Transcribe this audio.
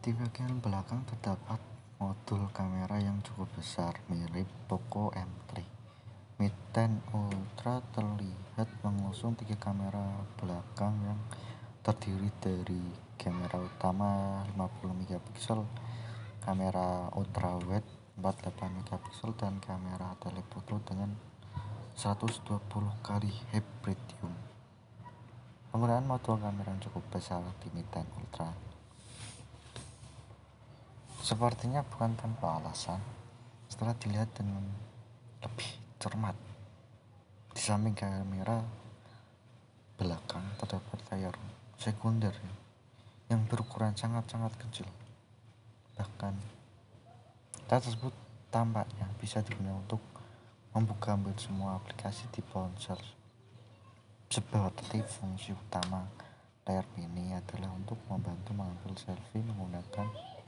Di bagian belakang terdapat modul kamera yang cukup besar, mirip Poco M3. Mi 10 Ultra terlihat mengusung tiga kamera belakang yang terdiri dari kamera utama 50 megapiksel, kamera ultrawide 48 megapiksel, dan kamera telefoto dengan 120 kali hybrid zoom. Penggunaan modul kamera yang cukup besar di Mi 10 Ultra Sepertinya bukan tanpa alasan. Setelah dilihat dengan lebih cermat, di samping kamera belakang terdapat layar sekunder yang berukuran sangat-sangat kecil. Bahkan, layar tersebut tampaknya bisa digunakan untuk membuka hampir semua aplikasi di ponsel. Seperti fungsi utama layar mini adalah untuk membantu mengambil selfie menggunakan